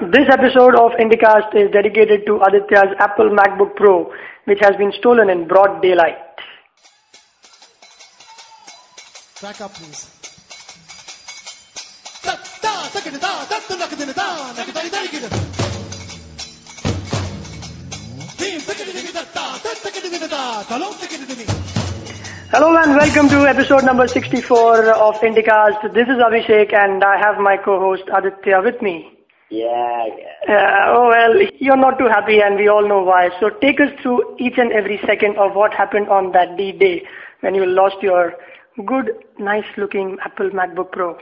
This episode of IndyCast is dedicated to Aditya's Apple MacBook Pro, which has been stolen in broad daylight. Back up, please. Hello and welcome to episode number 64 of IndyCast. This is Abhishek and I have my co-host Aditya with me. Yeah, yeah. Uh, oh well, you're not too happy and we all know why. So take us through each and every second of what happened on that D-Day when you lost your good, nice looking Apple MacBook Pro.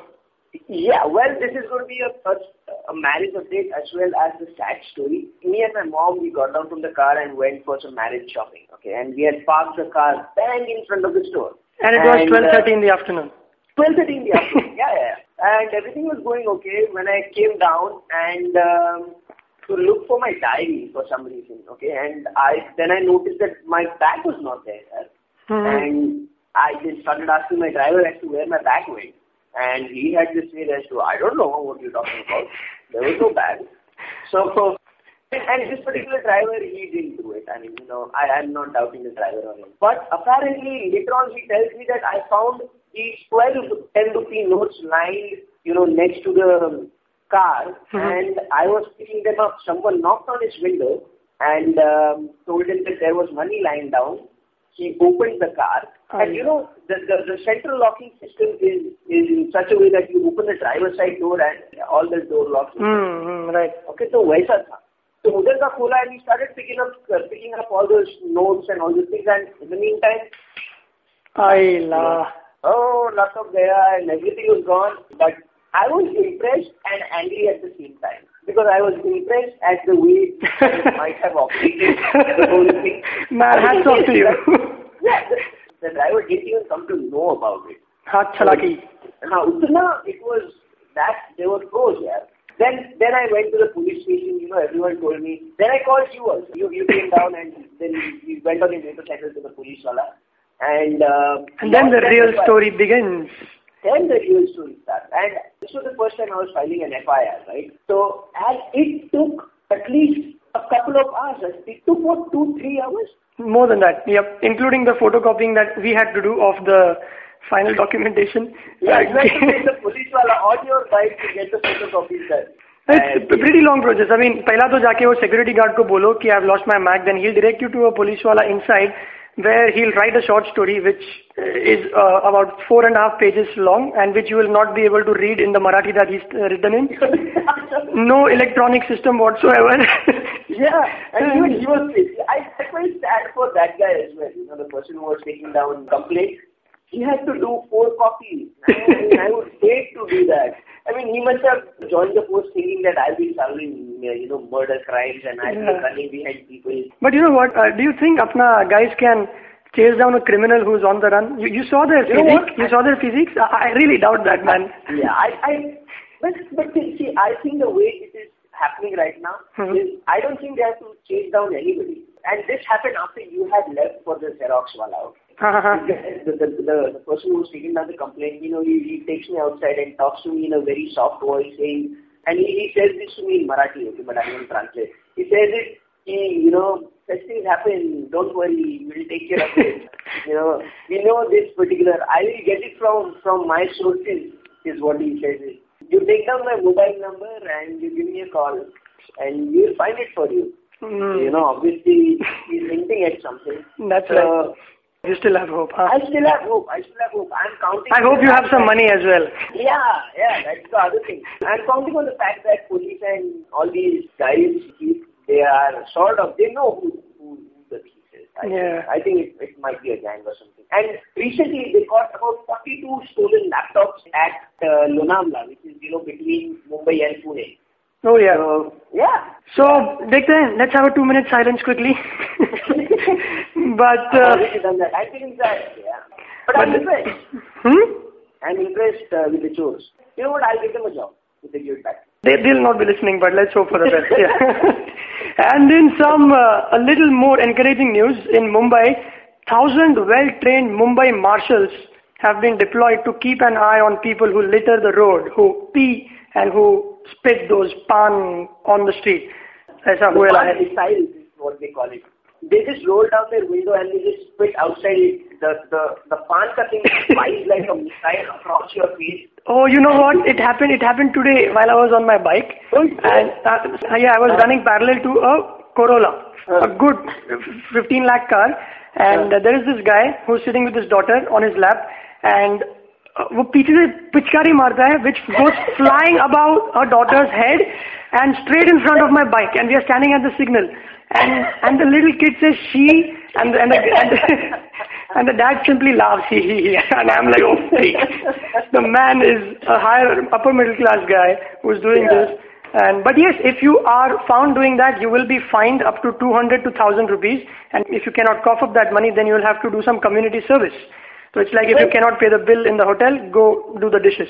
Yeah, well, this is going to be a first a marriage update as well as the sad story. Me and my mom, we got down from the car and went for some marriage shopping. Okay, and we had parked the car bang in front of the store. And it was 12.30 in the afternoon. 12.30 in the afternoon, yeah, yeah. And everything was going okay when I came down and um, to look for my diary for some reason, okay. And I then I noticed that my bag was not there, Mhm. and I just started asking my driver as to where my bag went, and he had to say as to I don't know what you're talking about. There was no bag. So. And, and this particular driver, he didn't do it. I mean, you know, I am not doubting the driver on him. But apparently, later on, he tells me that I found these 12 10 rupee notes lying, you know, next to the car, Mhm. and I was picking them up. Someone knocked on his window and um, told him that there was money lying down. He opened the car, and you know, the, the, the central locking system is, is in such a way that you open the driver's side door and all the door locks. Hmm, right. Okay, so वैसा था तो उधर का खोला and he started picking up picking up all those notes and all those things and in the meantime Ay la. oh luck of gaya and everything was gone but I was impressed and angry at the same time because I was impressed at the way it might have operated the whole thing. Man, hats off to you. yeah, the, the driver didn't even come to know about it. Hot chalaki. Now, Uttana, it was that they were close, yeah. Then, then I went to the police station. You know, everyone told me. Then I called you also. You, you came down and then we went on a motorcycle to the police wala. And, uh, And then the real why- story begins. Then the real story starts. And this was the first time I was filing an FIR, right? So, and it took at least a couple of hours. It took what two, three hours. More than that, yep. Including the photocopying that we had to do of the final documentation. Yeah, you had to take the police wala on your bike to get the photocopies done. It's a pretty long process. I mean, पहला तो जाके वो security guard को बोलो कि I've lost my Mac, then he'll direct you to a police wala inside where he'll write a short story which uh, is uh, about four and a half pages long and which you will not be able to read in the Marathi that he's uh, written in. No electronic system whatsoever. Yeah, and even he was, I, I felt sad for that guy as well, you know, the person who was taking down complaint. He had to do four copies. I, I would hate to do that. I mean, he must have joined the force thinking that I'll be solving, you know, murder crimes and I'll be Yeah. running behind people. But you know what? Uh, do you think apna guys can chase down a criminal who's on the run? You, you saw their You physique. You saw their physiques. I, I really doubt that, man. Yeah, I, I, but, but see, I think the way it is happening right now Mhm. is, I don't think they have to chase down anybody. And this happened after you had left for the Xerox wala. okay? The, the, the, person who's taking down the complaint, you know, he, he takes me outside and talks to me in a very soft voice, saying, and he, he says this to me in Marathi, okay, but I won't translate. He says it, he, you know, such things happen, don't worry, we'll take care of it. you know, we know this particular, I will get it from, from my sources, is what he says. You take down my mobile number and you give me a call, and we'll find it for you. Hmm. You know, obviously, he's hinting at something. That's So, right. You still have hope, huh? I still have hope. I still have hope. I'm counting. I hope you have some money as well. Yeah, yeah, that's the other thing. I'm counting on the fact that police and all these guys, they are sort of, they know who, who the thief is. I yeah. Think, I think it, it might be a gang or something. And recently, they caught about 42 stolen laptops at uh, Lonavla, which is, you know, between Mumbai and Pune. Oh, yeah. So, yeah. So, Dekte, let's have a two minute silence quickly. But uh, I've already done that. I think that yeah. But, but I'm impressed. Hmm? I'm impressed uh, with the chores. You know what? I'll get them a job if they give back. They, they'll not be listening, but let's hope for the best. Yeah. and in some uh, a little more encouraging news in Mumbai, thousand well-trained Mumbai marshals have been deployed to keep an eye on people who litter the road, who pee and who spit those pan on the street. That's how well Is what they call it They just roll down their window and they just spit outside it. The the the pan thing flies like a missile across your face. Oh, you know what? It happened. It happened today while I was on my bike, Oh, and uh, yeah, I was running parallel to a Corolla, Uh. a good 15 lakh car, and uh, there is this guy who's sitting with his daughter on his lap, and uh, वो पीछे से पिचकारी मारता है which goes flying above her daughter's head and straight in front of my bike, and we are standing at the signal, and and the little kid says she, and the, and the, and the, and the dad simply laughs, he, he, he, and I'm like, oh, freak. The man is a higher, upper middle class guy who's doing Yeah. this. And but yes, if you are found doing that, you will be fined up to 200 to 1000 rupees. And if you cannot cough up that money, then you will have to do some community service. So it's like if you cannot pay the bill in the hotel, go do the dishes.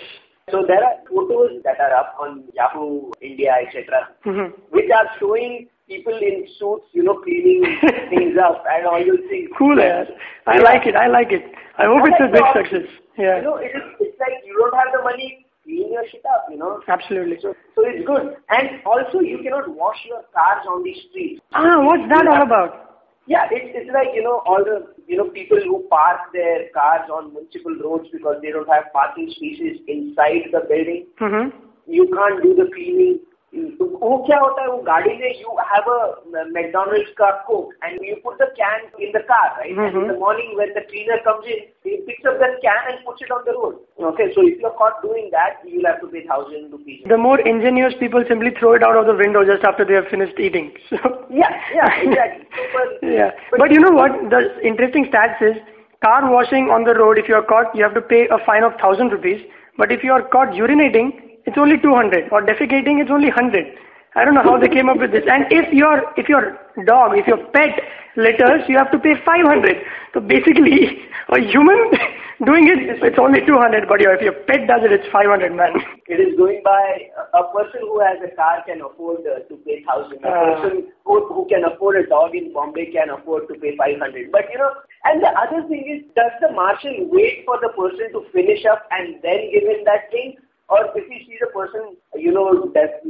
So there are photos that are up on Yahoo, India, etc., Mhm. which are showing people in suits, you know, cleaning things up and all those things. Cool, yaar. I like it. I like it. I hope it's a big success. Yeah. You know, it is, it's like you don't have the money, clean your shit up, you know. absolutely. So, so it's good. And also, you cannot wash your cars on the street. Ah, what's that all about? Yeah, it's, it's like, you know, all the, you know, people who park their cars on municipal roads because they don't have parking spaces inside the building. Mm-hmm. You can't do the cleaning. वो क्या होता है वो गाड़ी में you have a McDonald's का coke and you put the can in the car right and in the morning when the cleaner comes in he picks up that can and puts it on the road okay so if you're caught doing that you'll have to pay thousand rupees The more ingenious people simply throw it out of the window just after they have finished eating. So yeah yeah exactly so, but, yeah. But you know what? The interesting stats is car washing on the road, if you are caught, you have to pay a fine of 1000 rupees. But if you are caught urinating, it's only 200. Or defecating, it's only 100. I don't know how they came up with this. And if your if your dog, if your pet litters, you have to pay 500. So basically, a human doing it, it's only 200. But if your pet does it, it's 500, man. it is going by a, person who has a car can afford uh, to pay thousand. A Ah. person who, who can afford a dog in Bombay can afford to pay five hundred. But you know, and the other thing is, does the marshal wait for the person to finish up and then give him that thing, or if he sees a person, you know, that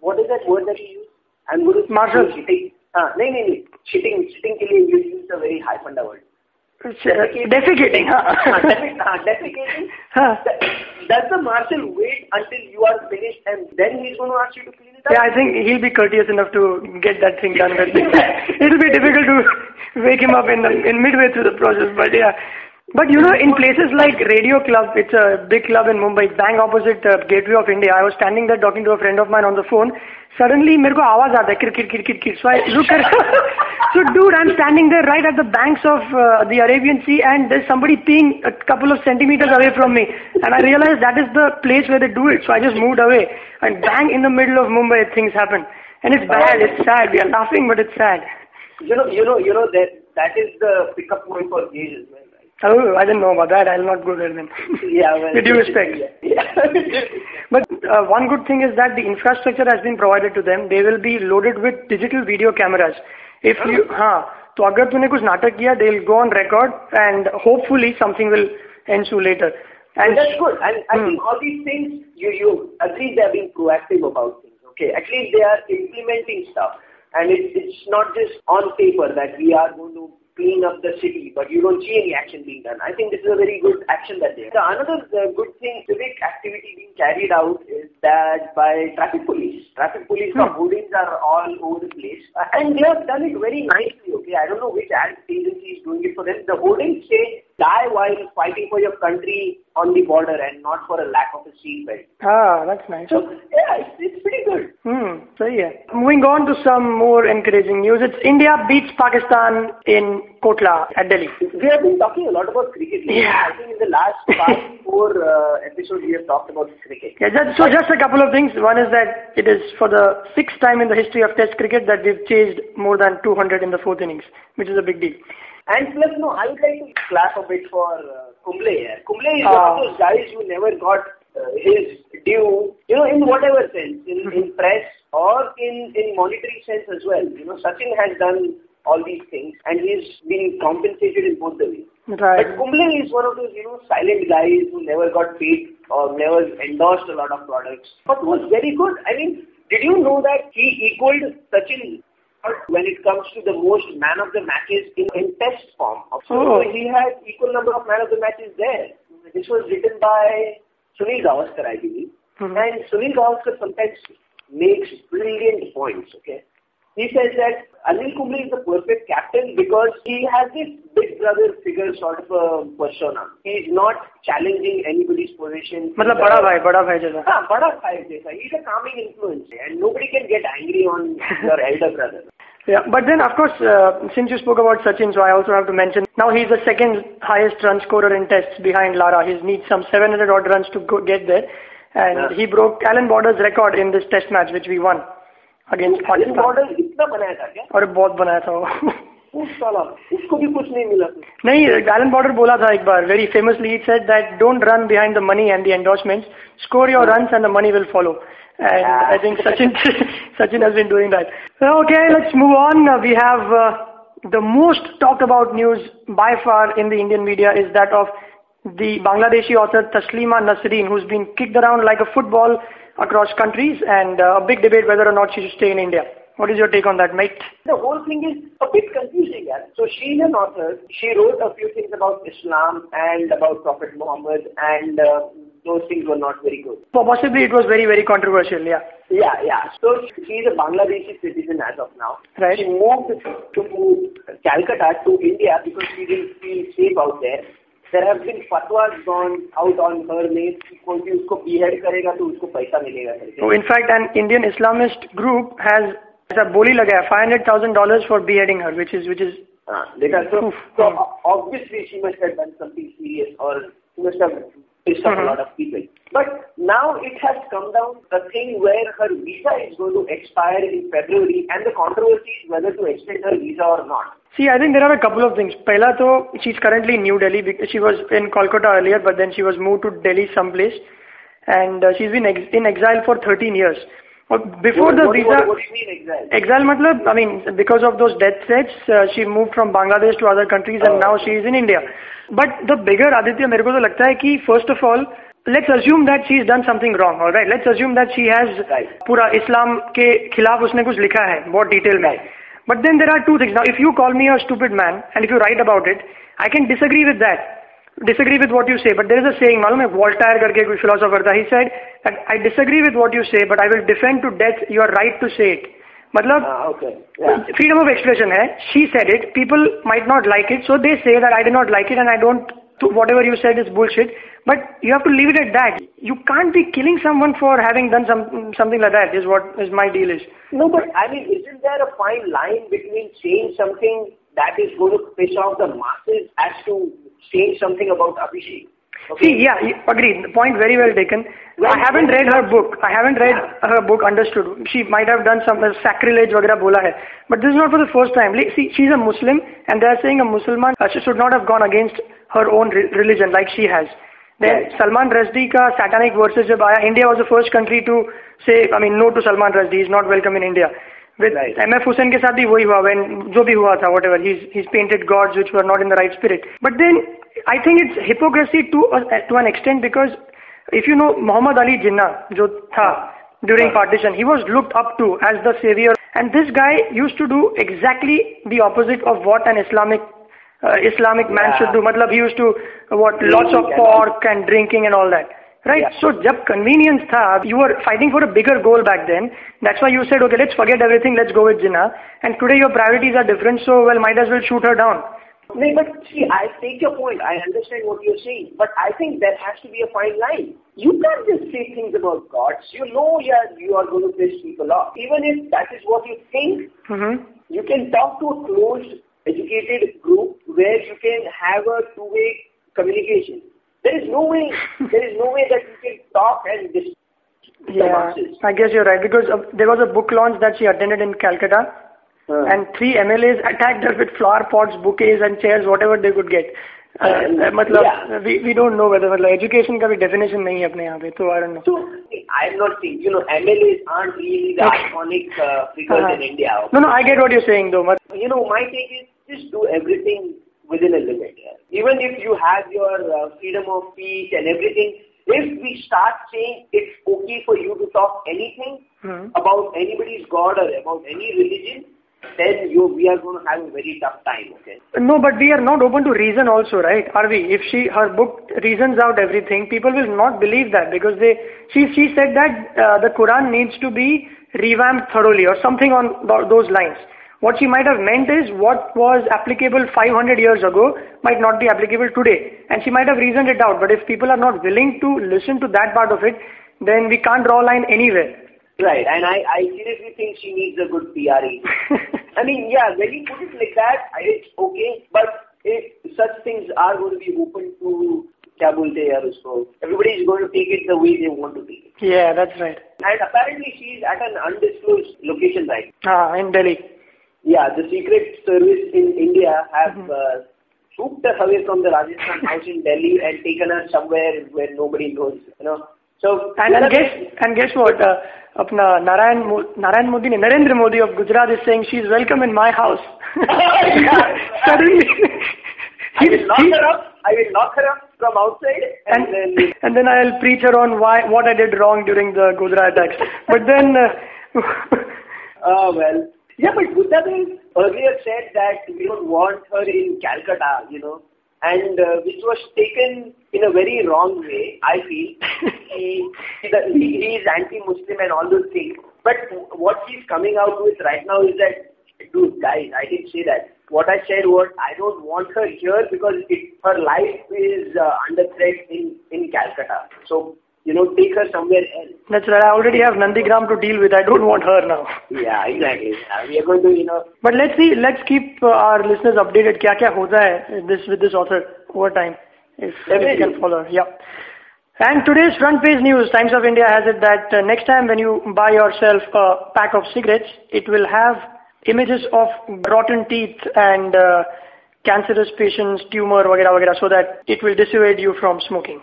what is that word that he used? I'm going to Marshal. Shitting. हाँ नहीं नहीं नहीं cheating cheating के लिए you used a very high funda word. Defecating, हाँ, huh? defec- हाँ, defecating. Huh. Does the marshal wait until you are finished and then he's going to ask you to clean it up? Yeah, I think he'll be courteous enough to get that thing done with. It'll be difficult to wake him up in the, in midway through the process, but yeah. But you know, in places like Radio Club, it's a big club in Mumbai, bang opposite uh, Gateway of India. I was standing there talking to a friend of mine on the phone. Suddenly, मेरे को आवाज आता है किर किर किर किर किर. So I look at, so dude, I'm standing there right at the banks of uh, the Arabian Sea, and there's somebody peeing a couple of centimeters away from me, and I realized that is the place where they do it. So I just moved away, and bang in the middle of Mumbai, things happen, and it's bad, it's sad. We are laughing, but it's sad. You know, you know, you know that that is the pickup point for gays as well, right? Oh, I didn't know about that. I'll not go there then. Yeah, well, With due respect. Yeah. But uh, one good thing is that the infrastructure has been provided to them. They will be loaded with digital video cameras. If you, हाँ, तो अगर तूने कुछ नाटक किया, they'll go on record and hopefully something will ensue later. and And that's good. And I Hmm. think all these things, you you at least they are being proactive about things. Okay, at least they are implementing stuff, and it's it's not just on paper that we are going to clean up the city, but you don't see any action being done. I think this is a very good action that they. The another uh, good thing, civic activity being carried out is that by traffic police. Traffic police Hmm. hoardings are all over the place, uh, and they have done it very nicely. Okay, I don't know which agency is doing it for them. The hoardings say die while fighting for your country on the border and not for a lack of a seat belt. Ah, that's nice. So, yeah, it's, it's pretty good. Hmm, so yeah. Moving on to some more encouraging news. It's India beats Pakistan in Kotla at Delhi. We have been talking a lot about cricket. Lately. Yeah. I think in the last past four uh, episodes we have talked about cricket. Yeah, just, so just a couple of things. One is that it is for the sixth time in the history of test cricket that we've chased more than 200 in the fourth innings, which is a big deal. And plus, no, I would like to clap a bit for uh, Kumble here. Kumble is one Ah. of those guys who never got uh, his due, you know, in whatever sense, in, in press or in, in monetary sense as well. You know, Sachin has done all these things, and he's been compensated in both the ways. Right. But Kumble is one of those, you know, silent guys who never got paid or never endorsed a lot of products, but was very good. I mean, did you know that he equaled Sachin when it comes to the most man of the matches in, in test form? So Oh. he had equal number of man of the matches there. This was written by Sunil Gavaskar, I believe. Mhm. And Sunil Gavaskar sometimes makes brilliant points, okay? He says that Anil Kumble is the perfect captain because he has this big brother figure sort of a persona. He is not challenging anybody's position. मतलब बड़ा भाई बड़ा भाई जैसा हाँ, बड़ा भाई जैसा. He's a calming influence and nobody can get angry on your elder brother. Yeah, but then of course, uh, since you spoke about Sachin, so I also have to mention. Now he's the second highest run scorer in tests behind Lara. He needs some 700 odd runs to go get there, and yeah. he broke Allan Border's record in this test match which we won against Pakistan. Allan Border इतना बनाया था क्या? अरे बहुत बनाया था उस साला उसको भी कुछ नहीं मिला था. नहीं एलन बॉर्डर बोला था एक बार very famously he said that don't run behind the money and the endorsements score your runs and the money will follow and Yeah. i think sachin sachin has been doing that okay let's move on Uh, we have uh, the most talked about news by far in the indian media is that of the bangladeshi author taslima nasreen who's been kicked around like a football across countries and uh, a big debate whether or not she should stay in india what is your take on that mate The whole thing is a bit confusing, yeah. So she's an author. She wrote a few things about Islam and about Prophet Muhammad, and uh, those things were not very good. possibly it was very very controversial yeah Yeah, yeah. So she's a Bangladeshi citizen as of now. Right. She moved to Calcutta to India because she didn't feel safe out there. There have been fatwas gone out on her name कि कोई भी उसको behead करेगा तो उसको पैसा मिलेगा करके. So in fact, an Indian Islamist group has ऐसा बोली लगाया five hundred thousand dollars for beheading her, which is which is हाँ, देखा so, Oof. so obviously she must have done something serious or she must have pissed off a Mhm. lot of people. But now it has come down the thing where her visa is going to expire in February and the controversy is whether to extend her visa or not. See, I think there are a couple of things. Pehla to she's currently in New Delhi because she was in Kolkata earlier, but then she was moved to Delhi someplace, and uh, she's been ex- in exile for 13 years. Uh, Before what, the what, visa, what, what do you mean exile? exile matlab, I mean, because of those death threats, uh, she moved from Bangladesh to other countries and Oh. now she is in India. But the bigger Aditya, मेरे को तो लगता है कि first of all, let's assume that she's done something wrong, all right? Let's assume that she has Right. पूरा इस्लाम के खिलाफ उसने कुछ लिखा है बहुत डिटेल में Right. But then there are two things. Now, if you call me a stupid man and if you write about it, I can disagree with that. Disagree with what you say. But there is a saying, मालूम है वॉल्टायर करके कोई philosopher था. He said that I disagree with what you say, but I will defend to death your right to say it. मतलब Ah, okay. Yeah. freedom of expression है. She said it. People might not like it, so they say that I did not like it and I don't. Whatever you said is bullshit. But you have to leave it at that. You can't be killing someone for having done some something like that. Is what is my deal is. No, but I mean, isn't there a fine line between saying something that is going to piss off the masses as to saying something about Abhishek? See, yeah, y- agreed. The point very well taken. When- I haven't when- read her book. I haven't read her book, understood. She might have done some uh, sacrilege वगैरह बोला है. But this is not for the first time. Like, See, she's a Muslim and they are saying a Muslim uh, she should not have gone against her own re- religion like she has. Then Right. Salman Rushdie का satanic verses जब आया, India was the first country to say, I mean, no to Salman Rushdie. He's not welcome in India. With right. MF Husain ke saath bhi wahi hua when jo bhi hua tha whatever he's he's painted gods which were not in the right spirit. But then I think it's hypocrisy to a, to an extent because if you know Muhammad Ali Jinnah jo tha during partition he was looked up to as the savior and this guy used to do exactly the opposite of what an Islamic uh, Islamic man yeah. should do. Matlab he used to uh, what lots of pork and drinking and all that. Right. Yeah. So, jab convenience tha, you were fighting for a bigger goal back then. That's why you said, okay, let's forget everything, let's go with Jinnah. And today your priorities are different, so well, might as well shoot her down. No, but see, I take your point. I understand what you're saying, but I think there has to be a fine line. You can't just say things about gods. You know, yeah, you are going to piss people off. Even if that is what you think, mm-hmm. you can talk to a closed, educated group where you can have a two-way communication. There is no way, there is no way that you can talk and dis- the Yeah, masses. I guess you're right because uh, there was a book launch that she attended in Calcutta, Uh, and three MLAs attacked her with flower pots, bouquets, and chairs, whatever they could get. Uh, And- uh, मतलब yeah. we we don't know whether मतलब education का भी definition नहीं है अपने यहाँ पे तो I don't know. so, I'm not saying, you know, MLAs aren't really the Okay. iconic uh, figures Uh-huh. in India. No, no, I get what you're saying though. But You know, my take is just do everything within a limit. Yeah. Even if you have your uh, freedom of speech and everything, if we start saying it's okay for you to talk anything Hmm. about anybody's God or about any religion, then you we are going to have a very tough time. Okay. No, but we are not open to reason also, right? Are we? If she her book reasons out everything, people will not believe that because they she she said that uh, the Quran needs to be revamped thoroughly or something on th- those lines. What she might have meant is what was applicable 500 years ago might not be applicable today, and she might have reasoned it out. But if people are not willing to listen to that part of it, then we can't draw a line anywhere. Right, and I, I seriously think she needs a good PRE. I mean, yeah, when you put it like that, I- it's okay, but if such things are going to be open to क्या बोलते हैं यार उसको everybody is going to take it the way they want to take it. yeah, that's right. And apparently she is at an undisclosed location right Ah, in Delhi. Yeah, the Secret Service in India have uh, swooped her away from the Rajasthan house in Delhi and taken her somewhere where nobody knows, you know. So, And, and guess and guess what? Uh, apna Narayan Mo- Narayan Modi, ne, Narendra Modi of Gujarat is saying she's welcome in my house. Suddenly, I will lock he- her up. I will lock her up from outside and, and then and then I'll preach her on why what I did wrong during the Gujarat attacks. But then. Uh, Oh, well. Yeah, but Buddha Dev earlier said that we don't want her in Calcutta, you know, and uh, which was taken in a very wrong way, I feel. he, he, he is anti-Muslim and all those things. But what he's coming out with right now is that, dude, guys, I didn't say that. What I said was, I don't want her here because it, her life is uh, under threat in, in Calcutta. So, you know, take her somewhere else. That's. I already have Nandigram to deal with. I don't want her now. Yeah, exactly. Yeah, we are going to, you know. But let's see. Let's keep uh, our listeners updated. Kya kya hai this with this author over time, if, if can follow. Yeah. And today's front page news, Times of India has it that uh, next time when you buy yourself a pack of cigarettes, it will have images of rotten teeth and uh, cancerous patients, tumor, vagera, vagera, so that it will dissuade you from smoking.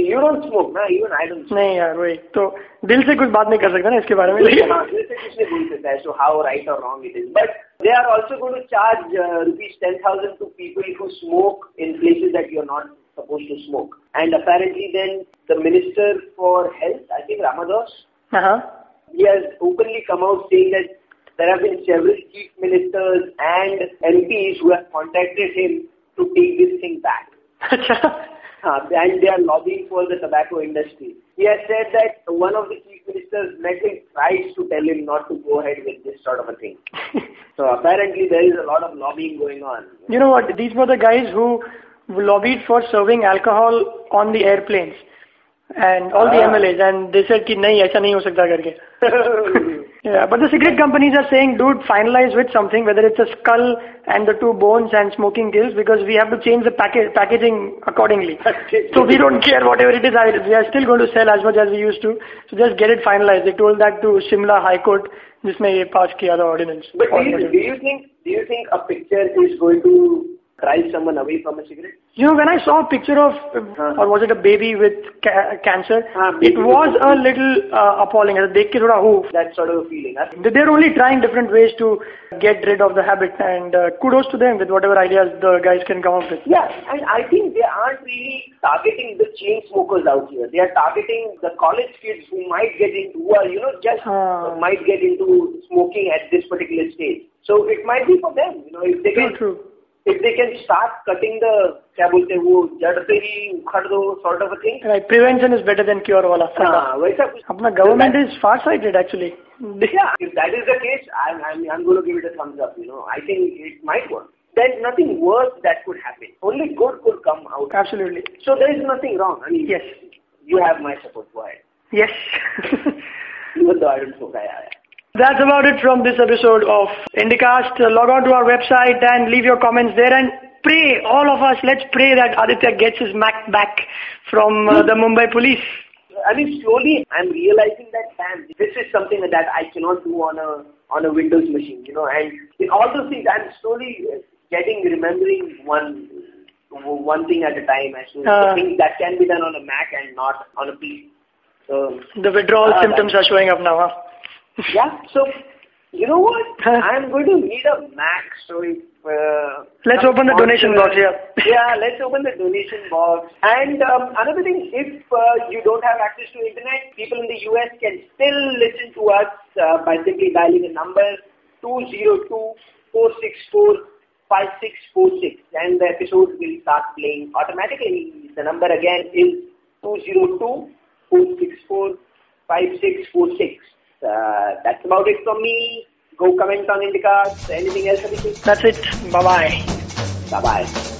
You don't smoke ना even I don't नहीं यार वही तो दिल से कुछ बात नहीं कर सकते ना इसके बारे में। दिल से कुछ नहीं बोल सकता है सो हाउ राइट और wrong it is but they are also going to charge rupees ten thousand to people who smoke in places that you are not supposed to smoke. And apparently then the minister for health i think Ramadoss uh-huh. he has openly come out saying that there have been several chief ministers and mps who have contacted him to take this thing back. and they are lobbying for the tobacco industry. He has said that one of the chief ministers met him to tell him not to go ahead with this sort of a thing. so apparently there is a lot of lobbying going on. You know what? These were the guys who lobbied for serving alcohol on the airplanes. and all the Ah. MLAs, and they said कि नहीं ऐसा नहीं हो सकता करके. Yeah, but the cigarette companies are saying, dude, finalize with something, whether it's a skull and the two bones and smoking kills, because we have to change the package packaging accordingly. so we don't care whatever it is. I- We are still going to sell as much as we used to. So just get it finalized. They told that to Shimla High Court, जिसमें ये pass किया था ordinance. but do Or you, whatever. do you think do you think a drive someone away from a cigarette? You know, when I saw a picture of, uh, or was it a baby with ca cancer? Uh, it was a little uh, appalling. That sort of a feeling. Huh? They're only trying different ways to get rid of the habit, and uh, kudos to them with whatever ideas the guys can come up with. Yeah, and I think they aren't really targeting the chain smokers out here. They are targeting the college kids who might get into, who are, you know, just huh. might get into smoking at this particular stage. So it might be for them, you know, if they true, can. True if they can start cutting the, क्या बोलते हैं वो जड़ पे ही उखाड़ दो sort of a thing. Right, prevention is better than cure वाला. हाँ, वैसा कुछ. अपना government is far-sighted actually. Yeah, if that is the case, I'm, I'm, I'm going to give it a thumbs up, you know. I think it might work. There's nothing worse that could happen. Only good could come out. Absolutely. So there is nothing wrong. I mean, Yes. you have my support. Go ahead. Yes. Even though I don't smoke, I, I, That's about it from this episode of Indicast. Uh, Log on to our website and leave your comments there and pray, all of us, let's pray that Aditya gets his Mac back from uh, the Mumbai police. I mean, slowly I'm realizing that damn, this is something that I cannot do on a on a Windows machine, you know. And in all those things, I'm slowly getting remembering one one thing at a time as to Uh. the things that can be done on a Mac and not on a PC. So The withdrawal Ah, symptoms are showing up now, huh? Yeah, so You know what? I'm going to need a Mac, so if, uh, Let's open the donation box, yeah. yeah, let's open the donation box. And um, another thing, if uh, you don't have access to internet, people in the US can still listen to us uh, by simply dialing the number 202-464-5646 and the episode will start playing automatically. The number again is 202-464-5646. Uh, that's about it from me. Go comment on Indicast. Anything else? That's it. Bye bye. Bye-bye.